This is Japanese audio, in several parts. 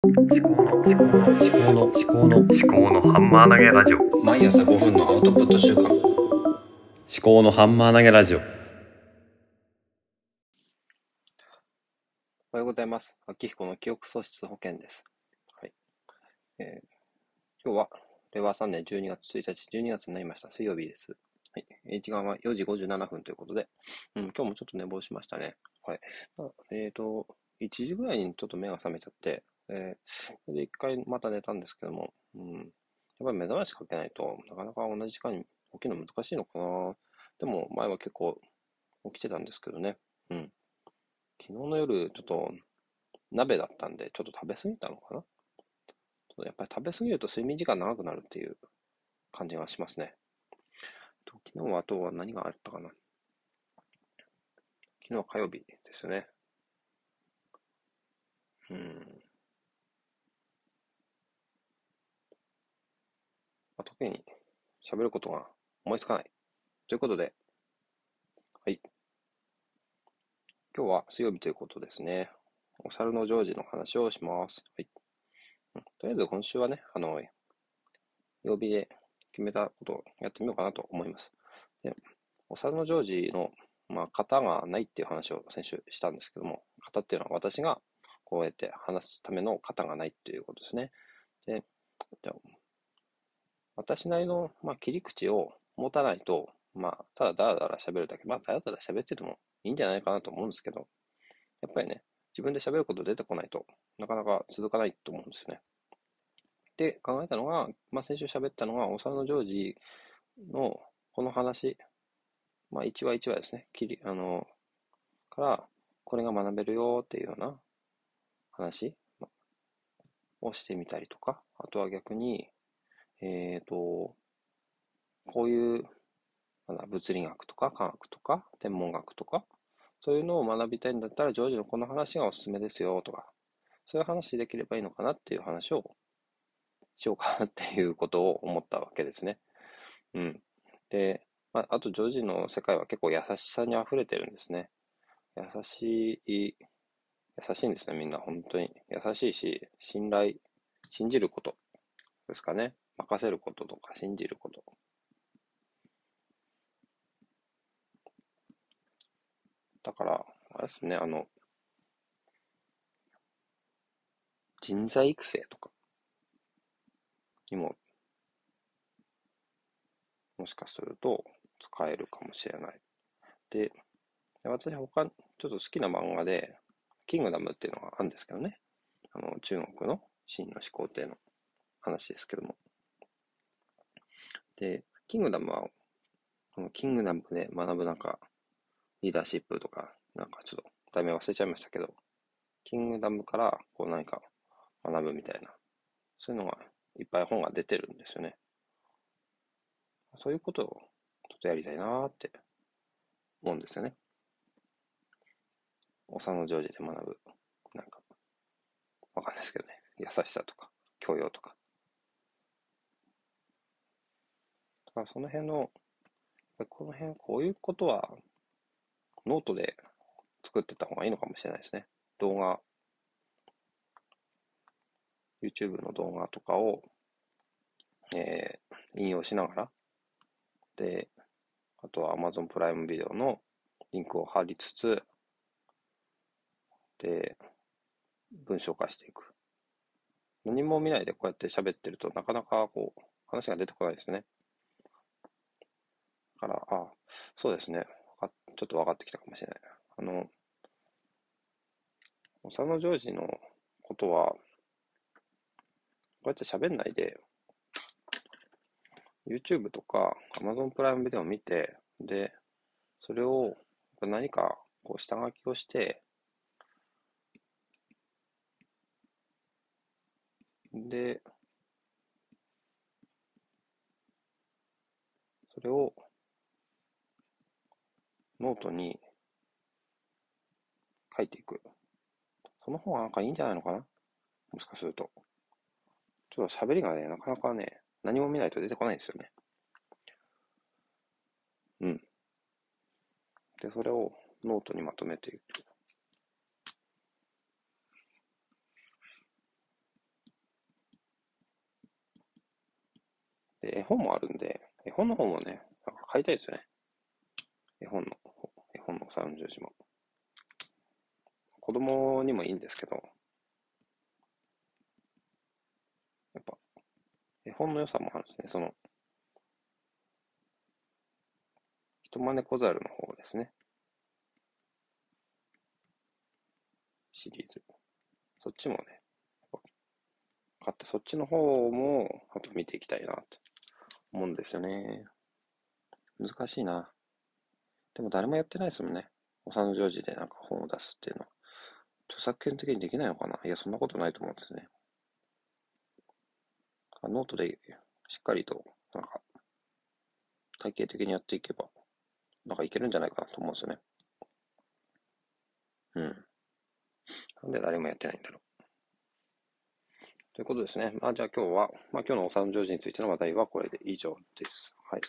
思考の思考の思考の思考の思考のハンマー投げラジオ毎朝5分のアウトプット週間思考のハンマー投げラジオおはようございます。秋彦の記憶喪失保険です。はい。えー今日は、令和3年12月1日、12月になりました。水曜日です。はい。えー時間は4時57分ということで、うん、今日もちょっと寝坊しましたね。はい。まあえっ、と、1時ぐらいにちょっと目が覚めちゃって、えーで一回また寝たんですけども、うん。やっぱり目覚ましかけないとなかなか同じ時間に起きるの難しいのかな。でも前は結構起きてたんですけどね。うん。昨日の夜、ちょっと鍋だったんで、ちょっと食べ過ぎたのかなやっぱり食べ過ぎると睡眠時間長くなるっていう感じがしますね。昨日はあとは何があったかな昨日は火曜日ですよね。うん。まあ、特に喋ることが思いつかない。ということで、はい。今日は水曜日ということですね。お猿のジョージの話をします。はい。とりあえず今週はね、あの、曜日で決めたことをやってみようかなと思います。で、お猿のジョージの、まあ、型がないっていう話を先週したんですけども、型っていうのは私がこうやって話すための型がないっていうことですね。で、じゃ私なりの、まあ、切り口を持たないと、まあ、ただだらだら喋るだけ、まあ、だらだら喋っててもいいんじゃないかなと思うんですけど、やっぱりね、自分で喋ること出てこないとなかなか続かないと思うんですね。で、考えたのが、まあ、先週喋ったのが、お猿のジョージのこの話、まあ、1話1話ですね、切り、あの、から、これが学べるよっていうような話をしてみたりとか、あとは逆に、えっ、と、こういう、なんだ物理学とか科学とか天文学とか、そういうのを学びたいんだったら、ジョージのこの話がおすすめですよとか、そういう話できればいいのかなっていう話をしようかなっていうことを思ったわけですね。うん。で、まあ、あとジョージの世界は結構優しさに溢れてるんですね。優しい、優しいんですね、みんな本当に。優しいし、信頼、信じることですかね。任せることとか信じること。だから、あれですね、あの、人材育成とかにも、もしかすると使えるかもしれない。で、私他、ちょっと好きな漫画で、キングダムっていうのがあるんですけどね。あの、中国の真の始皇帝の話ですけども。で、キングダムは、このキングダムで学ぶなんか、リーダーシップとか、なんかちょっと題名忘れちゃいましたけど、キングダムからこう何か学ぶみたいな、そういうのがいっぱい本が出てるんですよね。そういうことをちょっとやりたいなーって思うんですよね。おさのジョージで学ぶ、なんか、わかんないですけどね。優しさとか、教養とか。からその辺の、この辺、こういうことは、ノートで作ってた方がいいのかもしれないですね。動画、YouTube の動画とかを、えー、引用しながら、で、あとは Amazon プライムビデオのリンクを貼りつつ、で、文章化していく。何も見ないでこうやって喋ってるとなかなかこう、話が出てこないですね。から、あ、そうですね。ちょっと分かってきたかもしれない。あの、おさのジョージのことは、こうやって喋んないで、YouTube とか Amazon プライムビデオを見て、で、それを何かこう下書きをして、で、それをノートに書いていく。その方がなんかいいんじゃないのかな？もしかすると。ちょっと喋りがね、なかなかね、何も見ないと出てこないんですよね。うん。で、それをノートにまとめていく。で、絵本もあるんで、絵本の方もね、なんか買いたいですよね。絵本の。本のお皿の十字も。子供にもいいんですけど、やっぱ、絵本の良さもあるんですね。その、人真似小猿の方ですね。シリーズ。そっちもね、買って、そっちの方も、あと見ていきたいなと思うんですよね。難しいな。でも誰もやってないですもんね。お産のジョージでなんか本を出すっていうのは。著作権的にできないのかないや、そんなことないと思うんですね。ノートでしっかりと、なんか、体系的にやっていけば、なんかいけるんじゃないかなと思うんですよね。うん。なんで誰もやってないんだろう。ということですね。まあ、じゃあ今日は、まあ今日のお産ジョージについての話題はこれで以上です。はい。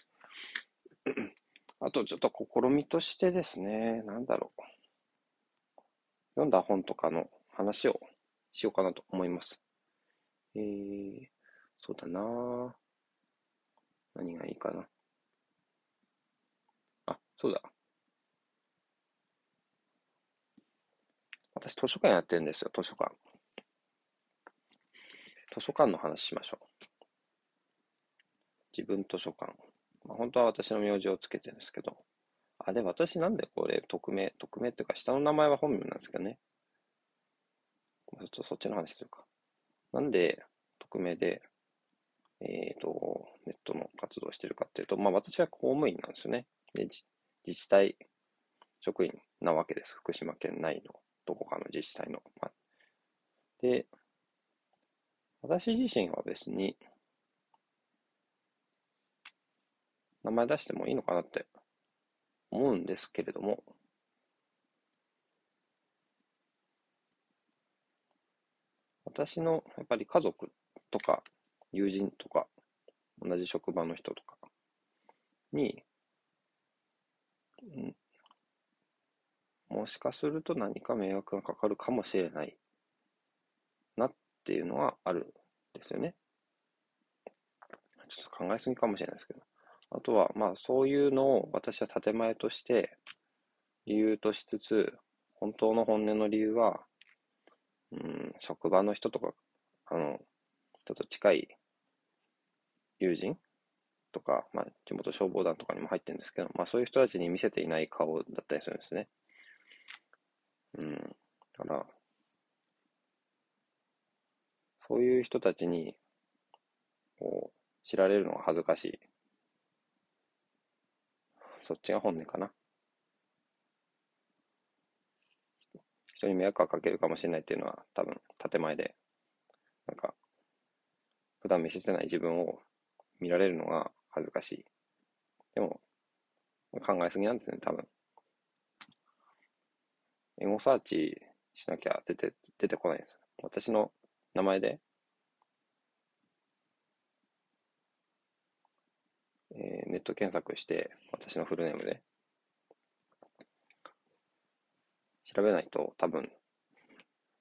あとちょっと試みとしてですね、なんだろう。読んだ本とかの話をしようかなと思います。えー、そうだな何がいいかな。あ、そうだ。私図書館やってるんですよ、図書館。図書館の話しましょう。自分図書館。まあ、本当は私の名字をつけてるんですけど。あ、で、私なんでこれ、匿名、匿名っていうか、下の名前は本名なんですけどね。ちょっとそっちの話するか。なんで、匿名で、えっ、ー、と、ネットの活動をしてるかっていうと、まあ私は公務員なんですよね。で自治体職員なわけです。福島県内のどこかの自治体の。まあ、で、私自身は別に、名前出してもいいのかなって思うんですけれども、私のやっぱり家族とか友人とか同じ職場の人とかに、ん、もしかすると何か迷惑がかかるかもしれないなっていうのはあるんですよね。ちょっと考えすぎかもしれないですけど。あとは、まあそういうのを私は建前として理由としつつ、本当の本音の理由は、うん、職場の人とか、あの、ちょっと近い友人とか、まあ、地元消防団とかにも入ってるんですけど、まあそういう人たちに見せていない顔だったりするんですね。うん。だから、そういう人たちに、こう、知られるのが恥ずかしい。そっちが本音かな。人に迷惑をかけるかもしれないっていうのは多分建前で、なんか、普段見せてない自分を見られるのが恥ずかしい。でも、考えすぎなんですね、多分。エゴサーチしなきゃ出て、出てこないんですよ。私の名前で、えー、ネット検索して、私のフルネームで、調べないと多分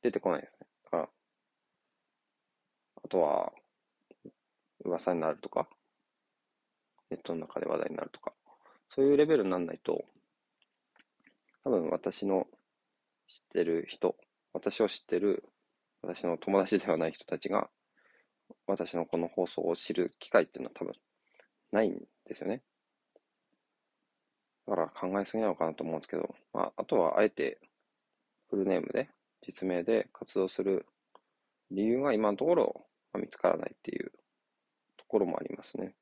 出てこないですね。だから、あとは、噂になるとか、ネットの中で話題になるとか、そういうレベルにならないと、多分私の知ってる人、私を知ってる私の友達ではない人たちが、私のこの放送を知る機会っていうのは多分ないんですよね。だから考えすぎなのかなと思うんですけど、まあ、あとはあえてフルネームで、実名で活動する理由が今のところ見つからないっていうところもありますね。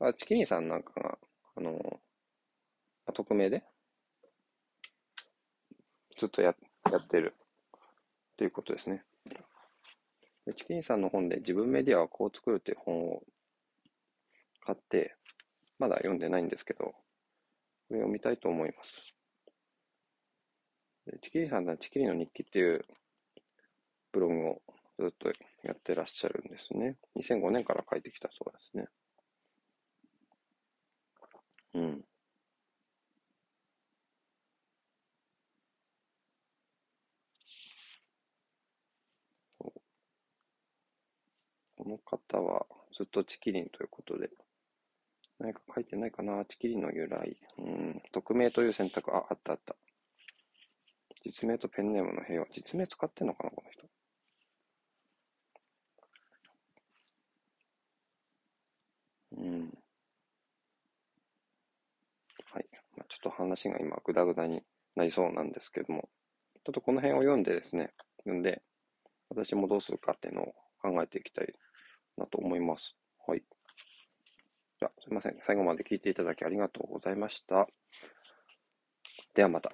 あチキニさんなんかが、あの、匿名でずっとややってるということですね。でチキンさんの本で自分メディアはこう作るっていう本を買って、まだ読んでないんですけど、これ読みたいと思います。でチキリさんはチキリの日記っていうブログをずっとやってらっしゃるんですね。2005年から書いてきたそうですね。うん。この方はずずっとチキリンということで。何か書いてないかなチキリの由来。うん。匿名という選択、あ、あったあった。実名とペンネームの平和。実名使ってんのかなこの人。うん。はい。まあ、ちょっと話が今、ぐだぐだになりそうなんですけども、ちょっとこの辺を読んでですね、読んで、私もどうするかっていうのを考えていきたいなと思います。はい。すいません。最後まで聞いていただきありがとうございました。ではまた。